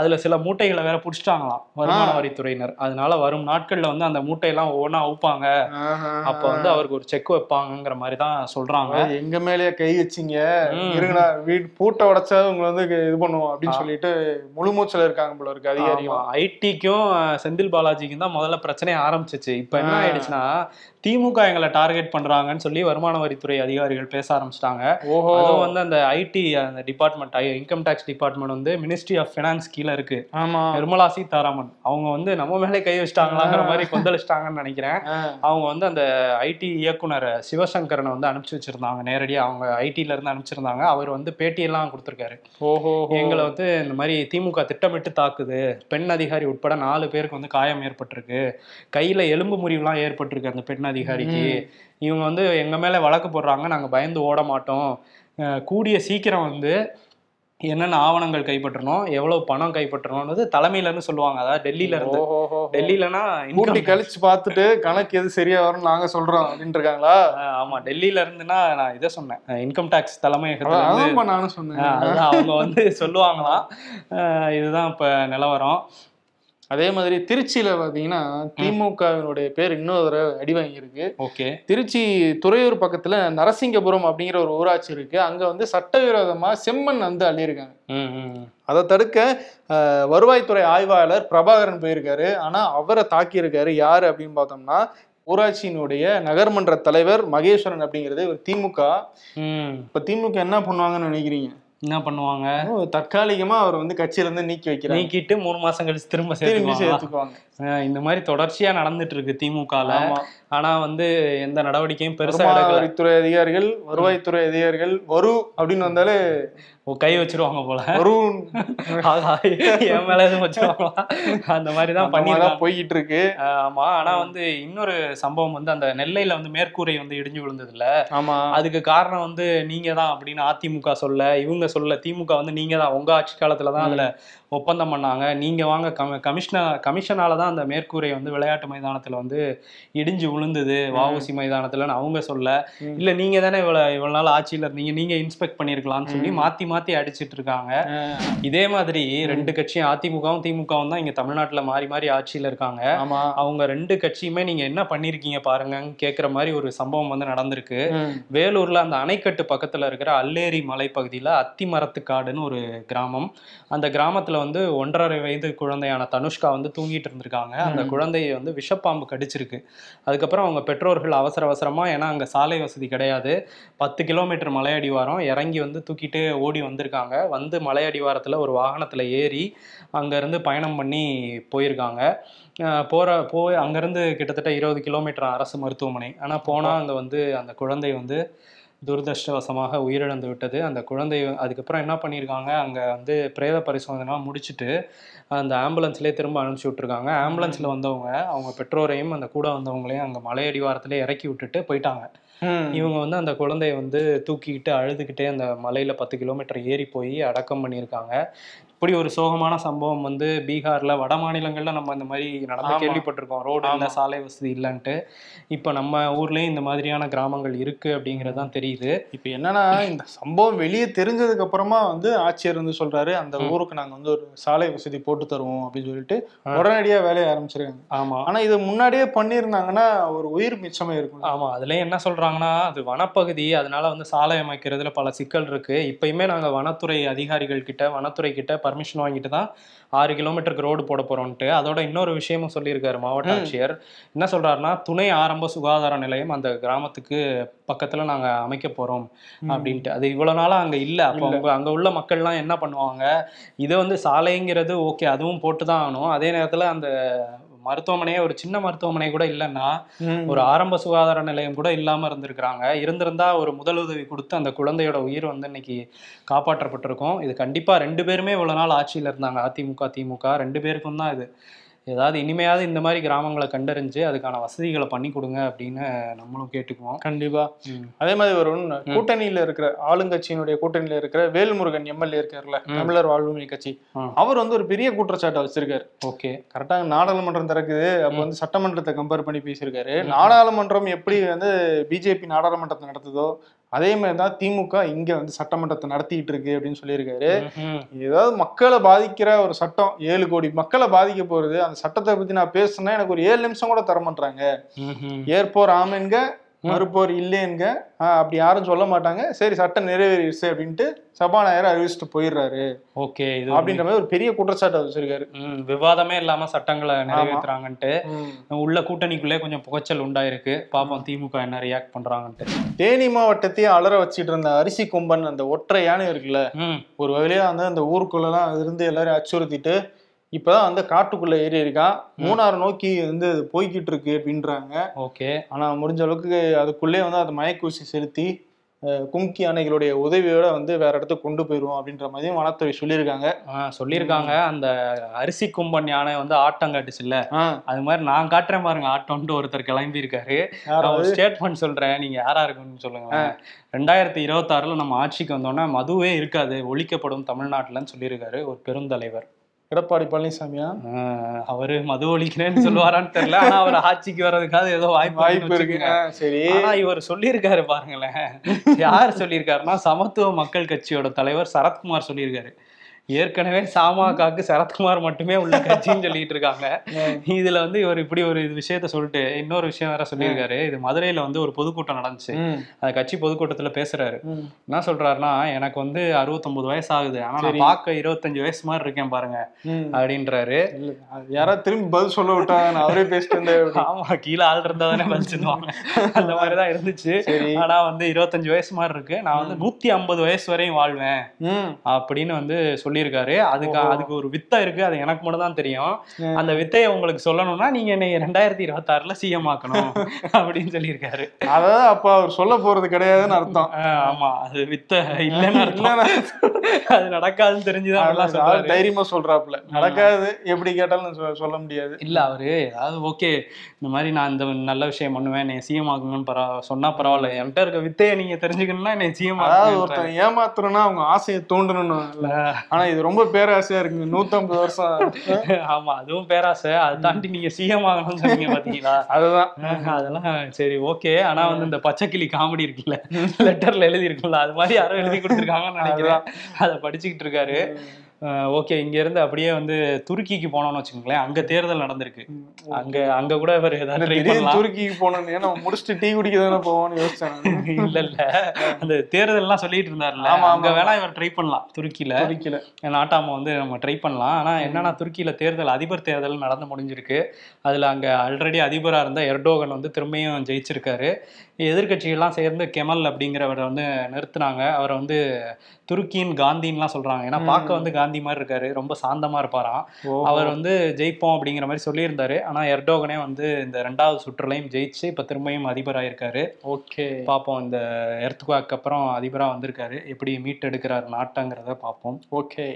Speaker 1: அதுல சில மூட்டைகளை வேற புடிச்சிட்டாங்களாம் வருமான வரித்துறையினர். அதனால வரும் நாட்கள்ல வந்து அந்த மூட்டையெல்லாம் ஒவ்வொன்றா அவுப்பாங்க. அப்ப வந்து அவருக்கு ஒரு செக் வைப்பாங்கங்கிற மாதிரி தான் சொல்றாங்க
Speaker 2: எங்க மேலயே கை வச்சீங்க
Speaker 1: ம்.
Speaker 2: இருங்கடா வீடு பூட்டை உடைச்சா உங்களை வந்து இது பண்ணுவோம் அப்படின்னு சொல்லிட்டு முழு மூச்சுல இருக்காங்க போல இருக்கு அதிகாரிகள்
Speaker 1: ஐடிக்கும் செந்தில் பாலாஜிக்கும் தான் முதல்ல பிரச்சனை ஆரம்பிச்சிச்சு இப்ப என்ன. ஆயிடுச்சுன்னா திமுக எங்களை டார்கெட் பண்றாங்கன்னு சொல்லி வருமான வரித்துறை அதிகாரிகள் பேச ஆரம்பிச்சிட்டாங்க.
Speaker 2: ஓஹோ.
Speaker 1: அதுவும் வந்து அந்த ஐடி அந்த டிபார்ட்மெண்ட் இன்கம் டேக்ஸ் டிபார்ட்மெண்ட் வந்து மினிஸ்ட்ரி ஆஃப் ஃபினான்ஸ் கீழே இருக்கு.
Speaker 2: ஆமா.
Speaker 1: நிர்மலா சீதாராமன். அவங்க வந்து நம்ம மேலே கை வச்சிட்டாங்களாங்கிற மாதிரி கொந்தளிச்சிட்டாங்கன்னு நினைக்கிறேன். அவங்க வந்து அந்த ஐடி இயக்குனர் சிவசங்கரனை வந்து அனுப்பிச்சு வச்சிருந்தாங்க. நேரடியாக அவங்க ஐடில இருந்து அனுப்பிச்சிருந்தாங்க. அவர் வந்து பேட்டியெல்லாம் கொடுத்துருக்காரு.
Speaker 2: ஓஹோ.
Speaker 1: எங்களை வந்து இந்த மாதிரி திமுக திட்டமிட்டு தாக்குது. பெண் அதிகாரி உட்பட நாலு பேருக்கு வந்து காயம் ஏற்பட்டிருக்கு. கையில எலும்பு முறிவுலாம் ஏற்பட்டிருக்கு அந்த பெண் அதிகாரிக்கு. இவங்க வந்து எங்க மேல வழக்கு போடுறாங்க நாங்க பயந்து ஓட மாட்டோம். கூடிய சீக்கிரம் வந்து என்னென்ன ஆவணங்கள் கைப்பற்றணும் எவ்வளவு பணம் கைப்பற்றணும்னு தலைமையில இருந்து சொல்லுவாங்க. அதாவது டெல்லியில இருந்து டெல்லியிலனா
Speaker 2: கூட்டி கழிச்சு பார்த்துட்டு கணக்கு எது சரியா வரும் நாங்க சொல்றோம் அப்படின்னு இருக்காங்களா?
Speaker 1: ஆமா. டெல்லியில இருந்துன்னா நான் இதை சொன்னேன். இன்கம் டேக்ஸ் தலைமையகத்துல
Speaker 2: நானும் சொன்னேன்.
Speaker 1: அவங்க வந்து சொல்லுவாங்களாம். இதுதான் இப்ப நிலவரம்.
Speaker 2: அதே மாதிரி திருச்சியில பாத்தீங்கன்னா திமுகவினுடைய பேர் இன்னொரு தடவை அடி வாங்கியிருக்கு.
Speaker 1: ஓகே.
Speaker 2: திருச்சி துறையூர் பக்கத்துல நரசிங்கபுரம் அப்படிங்கிற ஒரு ஊராட்சி இருக்கு. அங்க வந்து சட்டவிரோதமா செம்மண் வந்து அள்ளியிருக்காங்க. அதை தடுக்க வருவாய்த்துறை ஆய்வாளர் பிரபாகரன் போயிருக்காரு. ஆனா அவரை தாக்கியிருக்காரு யாரு அப்படின்னு பார்த்தோம்னா ஊராட்சியினுடைய நகர்மன்ற தலைவர் மகேஸ்வரன் அப்படிங்கிறது ஒரு திமுக. இப்ப திமுக என்ன பண்ணுவாங்கன்னு நினைக்கிறீங்க?
Speaker 1: என்ன பண்ணுவாங்க?
Speaker 2: தற்காலிகமா அவர் வந்து கட்சியில இருந்து நீக்கி வைக்கிறாங்க.
Speaker 1: நீக்கிட்டு மூணு மாசம் கழிச்சு திரும்ப சேர்த்துக்குவாங்களா?
Speaker 2: சேர்த்துக்குவாங்க.
Speaker 1: இந்த மாதிரி தொடர்ச்சியா நடந்துட்டு இருக்கு திமுகல. ஆனா வந்து எந்த நடவடிக்கையும் பெருசா
Speaker 2: வருமான
Speaker 1: எடுக்கல.
Speaker 2: வரித்துறை அதிகாரிகள் வருவாய்த்துறை அதிகாரிகள் வரு அப்படின்னு வந்தாலே
Speaker 1: கை வச்சிருவாங்க போல.
Speaker 2: வரு.
Speaker 1: ஆகா, என் மேல எதுவும் வச்சிருவாங்களா? அந்த மாதிரி தான்
Speaker 2: பண்ணிதான் போய்கிட்டு இருக்கு
Speaker 1: ஆமா ஆனா வந்து இன்னொரு சம்பவம் வந்து அந்த நெல்லையில வந்து மேற்கூரை வந்து இடிஞ்சு விழுந்ததுல
Speaker 2: ஆமா.
Speaker 1: அதுக்கு காரணம் வந்து நீங்க தான் அப்படின்னு அதிமுக சொல்ல இவங்க சொல்ல திமுக வந்து நீங்க தான் உங்க ஆட்சி காலத்துல தான் அதுல ஒப்பந்தம் பண்ணாங்க. நீங்க வாங்க கம கமிஷனர் கமிஷனால தான் அந்த மேற்கூரை வந்து விளையாட்டு மைதானத்துல வந்து இடிஞ்சு விழுந்தது வஉசி மைதானத்துலன்னு அவங்க சொல்ல. இல்ல நீங்க தானே இவ்வளவு இவ்வளவு நாள் ஆட்சியில இருந்தீங்க. நீங்க இன்ஸ்பெக்ட் பண்ணிருக்கலாம்னு சொல்லி மாத்தி மாத்தி அடிச்சிட்டு இருக்காங்க. இதே மாதிரி ரெண்டு கட்சியும் அதிமுகவும் திமுகவும் தான் இங்க தமிழ்நாட்டுல மாறி மாறி ஆட்சியில இருக்காங்க.
Speaker 2: ஆமா.
Speaker 1: அவங்க ரெண்டு கட்சியுமே நீங்க என்ன பண்ணிருக்கீங்க பாருங்கன்னு கேக்குற மாதிரி ஒரு சம்பவம் வந்து நடந்திருக்கு. வேலூர்ல அந்த அணைக்கட்டு பக்கத்துல இருக்கிற அல்லேரி மலைப்பகுதியில அத்திமரத்துக்காடுன்னு ஒரு கிராமம். அந்த கிராமத்துல வந்து ஒன்றரை வயது குழந்தையான தனுஷ்கா வந்து தூங்கிட்டு இருந்திருக்காங்க. அந்த குழந்தையை வந்து விஷப்பாம்பு கடிச்சிருக்கு. அதுக்கப்புறம் அவங்க பெற்றோர்கள் அவசர அவசரமா ஏன்னா அங்க சாலை வசதி கிடையாது. பத்து கிலோமீட்டர் மலை அடிவாரம் இறங்கி வந்து தூக்கிட்டு ஓடி வந்திருக்காங்க. வந்து மலை அடிவாரத்துல ஒரு வாகனத்துல ஏறி அங்க இருந்து பயணம் பண்ணி போயிருக்காங்க. போற போய் அங்கேருந்து கிட்டத்தட்ட இருபது கிலோமீட்டர் அரசு மருத்துவமனை. ஆனா போனா அங்க வந்து அந்த குழந்தை வந்து துரதிருஷ்டவசமாக உயிரிழந்து விட்டது. அந்த குழந்தை அதுக்கப்புறம் என்ன பண்ணியிருக்காங்க? அங்கே வந்து பிரேத பரிசோதனைலாம் முடிச்சுட்டு அந்த ஆம்புலன்ஸ்லேயே திரும்ப அனுப்பிச்சி விட்ருக்காங்க ஆம்புலன்ஸில் வந்தவங்க அவங்க பெற்றோரையும் அந்த கூட வந்தவங்களையும் அங்கே மலை அடிவாரத்திலே இறக்கி விட்டுட்டு போயிட்டாங்க. இவங்க வந்து அந்த குழந்தைய வந்து தூக்கிக்கிட்டு அழுதுகிட்டே அந்த மலையில பத்து கிலோமீட்டர் ஏறி போய் அடக்கம் பண்ணியிருக்காங்க. இப்படி ஒரு சோகமான சம்பவம் வந்து பீகார்ல வட மாநிலங்கள்ல நம்ம இந்த மாதிரி நடந்து. கேள்விப்பட்டிருக்கோம் ரோடு இல்ல. சாலை வசதி இல்லைன்ட்டு இப்போ நம்ம ஊர்லயும் இந்த மாதிரியான கிராமங்கள் இருக்கு அப்படிங்கிறது தான் தெரியுது
Speaker 2: இப்ப என்னன்னா இந்த சம்பவம் வெளியே தெரிஞ்சதுக்கு அப்புறமா வந்து ஆட்சியர் வந்து சொல்றாரு அந்த. ஊருக்கு நாங்க வந்து ஒரு சாலை வசதி போட்டு தருவோம் அப்படின்னு சொல்லிட்டு. உடனடியா வேலையை ஆரம்பிச்சிருக்காங்க
Speaker 1: ஆமா
Speaker 2: ஆனா இது முன்னாடியே பண்ணியிருந்தாங்கன்னா ஒரு உயிர் மிச்சமே இருக்கும்
Speaker 1: ஆமா அதுலயும் என்ன சொல்றாங்கன்னா அது வனப்பகுதி அதனால வந்து சாலை அமைக்கிறதுல பல சிக்கல் இருக்கு இப்பயுமே நாங்க வனத்துறை அதிகாரிகள் கிட்ட வனத்துறை கிட்ட பர்மிஷன் வாங்கிட்டு தான் ஆறு கிலோமீட்டருக்கு ரோடு போட போறோம்ட்டு அதோட இன்னொரு விஷயமும் சொல்லியிருக்காரு மாவட்ட. ஆட்சியர். என்ன சொல்றாருன்னா துணை ஆரம்ப சுகாதார நிலையம் அந்த கிராமத்துக்கு பக்கத்துல நாங்க அமைக்க போறோம் அப்படின்ட்டு. அது இவ்வளவு நாளா அங்க இல்ல. அப்போ. அவங்க அங்க உள்ள மக்கள்லாம் என்ன பண்ணுவாங்க இதை வந்து சாலைங்கிறது ஓகே அதுவும் போட்டு தான் ஆகணும். அதே நேரத்துல அந்த மருத்துவமனையே ஒரு சின்ன மருத்துவமனை கூட இல்லைன்னா. ஒரு ஆரம்ப சுகாதார நிலையம் கூட இல்லாம இருந்திருக்கிறாங்க. இருந்திருந்தா ஒரு முதலுதவி கொடுத்து அந்த குழந்தையோட உயிர் வந்து இன்னைக்கு காப்பாற்றப்பட்டிருக்கும். இது கண்டிப்பா ரெண்டு பேருமே இவ்வளவு நாள் ஆட்சியில இருந்தாங்க. அதிமுக திமுக ரெண்டு பேருக்கும் தான் இது. ஏதாவது இனிமையாவது இந்த மாதிரி கிராமங்களை கண்டறிஞ்சு அதுக்கான வசதிகளை பண்ணி கொடுங்க அப்படின்னு நம்மளும் கேட்டுக்குவோம்.
Speaker 2: கண்டிப்பா. அதே மாதிரி ஒரு கூட்டணியில இருக்கிற ஆளுங்கட்சியினுடைய கூட்டணியில இருக்கிற வேல்முருகன் எம்எல்ஏ இருக்காருல்ல
Speaker 1: ம்.
Speaker 2: தமிழர் வாழ்வுரிமை கட்சி. அவர் வந்து ஒரு பெரிய குற்றச்சாட்டை வச்சிருக்காரு.
Speaker 1: ஓகே.
Speaker 2: கரெக்டா நாடாளுமன்றம் திறக்குது. அப்ப வந்து சட்டமன்றத்தை கம்பேர் பண்ணி பேசியிருக்காரு. நாடாளுமன்றம் எப்படி வந்து பிஜேபி நாடாளுமன்றத்தை நடத்துதோ அதே மாதிரி தான் திமுக இங்க வந்து சட்டமன்றத்தை நடத்திட்டு இருக்கு அப்படின்னு சொல்லியிருக்காரு. ஏதாவது மக்களை பாதிக்கிற ஒரு சட்டம் ஏழு கோடி மக்களை பாதிக்க போறது அந்த சட்டத்தை பத்தி நான் பேசுனா எனக்கு ஒரு ஏழு நிமிஷம் கூட தர மாட்டாங்க ஏற்போர் ஆமென்க மறுப்போர் இல்லைங்க அப்படி யாரும் சொல்ல மாட்டாங்க. சரி சட்டம் நிறைவேறிடுச்சு அப்படின்ட்டு சபாநாயகர் அறிவிச்சுட்டு போயிடுறாரு.
Speaker 1: ஓகே இது
Speaker 2: அப்படின்ற மாதிரி ஒரு பெரிய குற்றச்சாட்டை வச்சிருக்காரு.
Speaker 1: விவாதமே இல்லாம சட்டங்களை நிறைவேற்றுறாங்கன்ட்டு. உள்ள கூட்டணிக்குள்ளே கொஞ்சம் புகைச்சல் உண்டாயிருக்கு. பாப்போம் திமுக என்ன ரியாக்ட் பண்றாங்கன்ட்டு.
Speaker 2: தேனி மாவட்டத்தையே அலற வச்சிட்டு இருந்த அரிசி கொம்பன் அந்த ஒற்றை யானை இருக்குல்ல ஒரு வழியா வந்து அந்த ஊருக்குள்ளலாம் இருந்து எல்லாரையும் அச்சுறுத்திட்டு இப்பதான் வந்து காட்டுக்குள்ள ஏறி இருக்கான் மூணாறு நோக்கி வந்து போய்கிட்டு இருக்கு அப்படின்றாங்க.
Speaker 1: ஓகே.
Speaker 2: ஆனா முடிஞ்ச அளவுக்கு அதுக்குள்ளே வந்து அது மயக்கூசி செலுத்தி கும்கி யானைகளுடைய உதவியோட வந்து வேற இடத்துக்கு கொண்டு போயிருவோம் அப்படின்ற மாதிரியும் வனத்துறை சொல்லியிருக்காங்க.
Speaker 1: சொல்லியிருக்காங்க. அந்த அரிசி கும்பன் யானை வந்து ஆட்டம் காட்டுச்சுல்ல?
Speaker 2: ஆஹ்
Speaker 1: அது மாதிரி நான் காட்டுறேன் பாருங்க ஆட்டம்ட்டு ஒருத்தர் கிளம்பி இருக்காரு ஸ்டேட்மெண்ட் சொல்றேன். நீங்க யாரா இருக்குன்னு சொல்லுங்க ரெண்டாயிரத்தி இருபத்தாறுல நம்ம ஆட்சிக்கு வந்தோம்னா மதுவே இருக்காது ஒழிக்கப்படும் தமிழ்நாட்டுலன்னு சொல்லியிருக்காரு ஒரு பெருந்தலைவர்.
Speaker 2: எடப்பாடி பழனிசாமியா
Speaker 1: ஆஹ் அவரு மது ஒழிக்கிறேன்னு சொல்லுவாரான்னு தெரியல. ஆனா அவர் ஆட்சிக்கு வர்றதுக்காக ஏதோ வாய்ப்பு
Speaker 2: வாய்ப்பு இருக்கு. சரி.
Speaker 1: ஆனா இவர் சொல்லியிருக்காரு பாருங்களேன். யார் சொல்லியிருக்காருன்னா சமத்துவ மக்கள் கட்சியோட தலைவர் சரத்குமார் சொல்லியிருக்காரு. ஏற்கனவே சாமாகாக்கு சரத்குமார் மட்டுமே உள்ள கட்சின்னு சொல்லிட்டு இருக்காங்க. இதுல வந்து இவர் இப்படி ஒரு விஷயத்த சொல்லிட்டு இன்னொரு விஷயம் வேற சொல்லியிருக்காரு. இது மதுரையில வந்து ஒரு பொதுக்கூட்டம் நடந்துச்சு. அந்த கட்சி பொதுக்கூட்டத்துல பேசுறாரு. என்ன சொல்றாருன்னா எனக்கு வந்து அறுபத்தொன்பது வயசு ஆகுது ஆனா நான். பார்க்க இருபத்தஞ்சு வயசு மாதிரி இருக்கேன் பாருங்க. அப்படின்றாரு.
Speaker 2: யாராவது திரும்பி பதில் சொல்ல விட்டாங்க அவரே பேசிட்டு இருந்தேன்
Speaker 1: ஆமா கீழே ஆள் இருந்தா தானே பதிச்சுடுவாங்க அந்த மாதிரிதான் இருந்துச்சு. ஆனா வந்து இருபத்தஞ்சு வயசு மாதிரி இருக்கு. நான் வந்து நூத்தி ஐம்பது வயசு வரையும் வாழ்வேன் அப்படின்னு வந்து சொல்லியிருக்காரு. அதுக்கு. அதுக்கு ஒரு வித்தை இருக்கு. அது எனக்கு மட்டும் தான் தெரியும். அந்த வித்தையை உங்களுக்கு சொல்லணும்னா நீங்க என்னை ரெண்டாயிரத்தி இருபத்தாறுல சிஎம் ஆக்கணும் அப்படின்னு சொல்லியிருக்காரு.
Speaker 2: அதாவது அப்ப அவர் சொல்ல போறது கிடையாதுன்னு அர்த்தம்.
Speaker 1: ஆமா. அது வித்தை இல்லைன்னு அர்த்தம். அது நடக்காதுன்னு தெரிஞ்சுதான்
Speaker 2: தைரியமா சொல்றாப்புல. நடக்காது எப்படி கேட்டாலும் சொல்ல முடியாது.
Speaker 1: இல்ல அவரு ஏதாவது ஓகே இந்த மாதிரி நான் இந்த நல்ல விஷயம் பண்ணுவேன் என்னை சிஎம் ஆகுங்கன்னு பரவ சொன்னா பரவாயில்ல. என்கிட்ட இருக்க வித்தையை நீங்க தெரிஞ்சுக்கணும்னா என்னை சிஎம்
Speaker 2: அதாவது ஒருத்தன் ஏமாத்துறோம்னா அவங்க ஆசையை தூண்டணும் ஆனா இது ரொம்ப பேராசையா இருக்கு நூத்தம்பது வருஷம்
Speaker 1: ஆமா அதுவும் பேராசை. அதை தாண்டி நீங்க சிஎம் ஆகணும்னு சொன்னீங்க பாத்தீங்களா?
Speaker 2: அதுதான்.
Speaker 1: அதெல்லாம் சரி ஓகே. ஆனா வந்து இந்த பச்சைக்கிளி காமெடி இருக்குல்ல லெட்டர்ல எழுதி இருக்குல்ல அது மாதிரி யாரோ எழுதி கொடுத்துருக்காங்கன்னு நினைக்கிறேன். அதை படிச்சுக்கிட்டு இருக்காரு. ஓகே இங்க இருந்து அப்படியே வந்து துருக்கிக்கு போனோம்னு வச்சுக்கோங்களேன். அங்க தேர்தல் நடந்திருக்கு. அங்க அங்க கூட இவர் ஏதாவது
Speaker 2: துருக்கிக்கு நம்ம முடிச்சுட்டு டீ குடிக்க தானே போவோம்னு யோசிச்சேன்.
Speaker 1: இல்ல இல்ல. அந்த தேர்தல் எல்லாம் சொல்லிட்டு இருந்தாருல்ல.
Speaker 2: ஆமா, ஆமா,
Speaker 1: அங்க வேணா இவர் ட்ரை பண்ணலாம் துருக்கியில
Speaker 2: துருக்கில.
Speaker 1: நாட்டாம வந்து நம்ம ட்ரை பண்ணலாம். ஆனா என்னன்னா துருக்கியில தேர்தல் அதிபர் தேர்தல் நடந்து முடிஞ்சிருக்கு. அதுல அங்க ஆல்ரெடி அதிபரா இருந்த எர்டோகன் வந்து திரும்பியும் ஜெயிச்சிருக்காரு. எதிர்க்கட்சிகள்லாம் சேர்ந்து கெமல் அப்படிங்கிறவரை வந்து நிறுத்துனாங்க. அவரை வந்து துருக்கியின் காந்தின்லாம் சொல்றாங்க. ஏன்னா பார்க்க வந்து காந்தி மாதிரி இருக்காரு. ரொம்ப சாந்தமா இருப்பாராம். அவர் வந்து ஜெயிப்போம் அப்படிங்கிற மாதிரி சொல்லியிருந்தாரு. ஆனா எர்டோகனே வந்து இந்த ரெண்டாவது சுற்றுலையும் ஜெயிச்சு இப்ப திரும்பியும் அதிபராயிருக்காரு.
Speaker 2: ஓகே.
Speaker 1: பார்ப்போம் இந்த எர்த்குவாக்கு அப்புறம் அதிபரா வந்திருக்காரு. எப்படி மீட் எடுக்கிறார் நாட்டங்கிறத பார்ப்போம்
Speaker 2: ஓகே.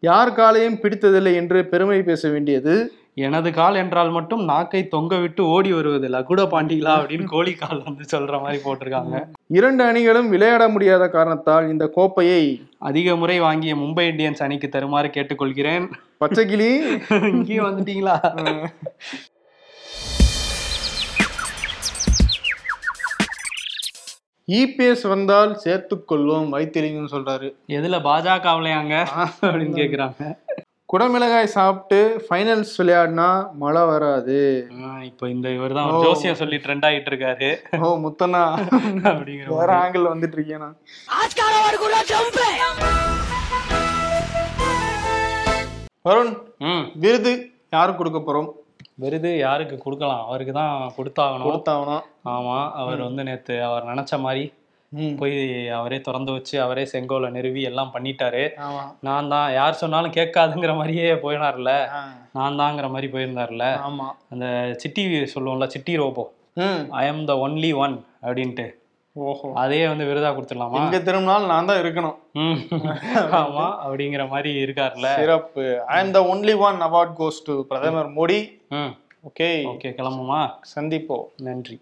Speaker 2: யார் காலையும் பிடித்ததில்லை என்று பெருமை பேச வேண்டியது
Speaker 1: எனது கால் என்றால் மட்டும் நாக்கை தொங்க விட்டு ஓடி வருவது. லகுட பாண்டிகளா? அப்படின்னு கோழி கால் வந்து சொல்ற மாதிரி போட்டிருக்காங்க.
Speaker 2: இரண்டு அணிகளும் விளையாட முடியாத காரணத்தால் இந்த கோப்பையை
Speaker 1: அதிக முறை வாங்கிய மும்பை இந்தியன்ஸ் அணிக்கு தருமாறு கேட்டுக்கொள்கிறேன்.
Speaker 2: பச்சைக்கிளி
Speaker 1: இங்கேயும் வந்துட்டீங்களா?
Speaker 2: இபிஎஸ் வந்தால் சேர்த்துக்கொள்வோம் வைத்திலிங்கன்னு சொல்றாரு.
Speaker 1: எதுல பாஜகவுலையாங்க? அப்படின்னு கேக்குறாங்க.
Speaker 2: குடமிளகாய் சாப்பிட்டு ஃபைனல்ஸ் விளையாடினா மழை வராது.
Speaker 1: இப்போ இந்த இவர் தான் ஜோசியம் சொல்லி ட்ரெண்ட் ஆகிட்டு இருக்காரு.
Speaker 2: ஓ முத்தனா
Speaker 1: அப்படிங்கிற
Speaker 2: வேற ஆங்கிள் வந்துட்டு இருக்கேனா வருண் விருது யாருக்கு கொடுக்க போறோம்?
Speaker 1: விருது யாருக்கு கொடுக்கலாம்? அவருக்கு தான் கொடுத்தாகணும்.
Speaker 2: கொடுத்தாவனா
Speaker 1: ஆமா அவர் வந்து நேத்து அவர் நினைச்ச மாதிரி போய் அவரே திறந்து வச்சு அவரே செங்கோலை நிறுவி எல்லாம் பண்ணிட்டாரு. நான் தான் யார் சொன்னாலும் கேட்காதுங்கிற மாதிரியே போயினார்ல. நான் தாங்கிற மாதிரி போயிருந்தார்ல. அந்த சிட்டி சொல்லுவோம்ல Chitti robot. I am the only one அப்படின்ட்டு.
Speaker 2: ஓஹோ.
Speaker 1: அதே வந்து விருதா கொடுத்துடலாமா?
Speaker 2: எங்க திரும்பினாலும் நான் தான் இருக்கணும்.
Speaker 1: ஆமா அப்படிங்கிற மாதிரி இருக்கார்ல.
Speaker 2: சிறப்பு. I am the only one award goes to பிரதமர் மோடி. Okay
Speaker 1: okay கிளம்புமா?
Speaker 2: சந்திப்போம்.
Speaker 1: நன்றி.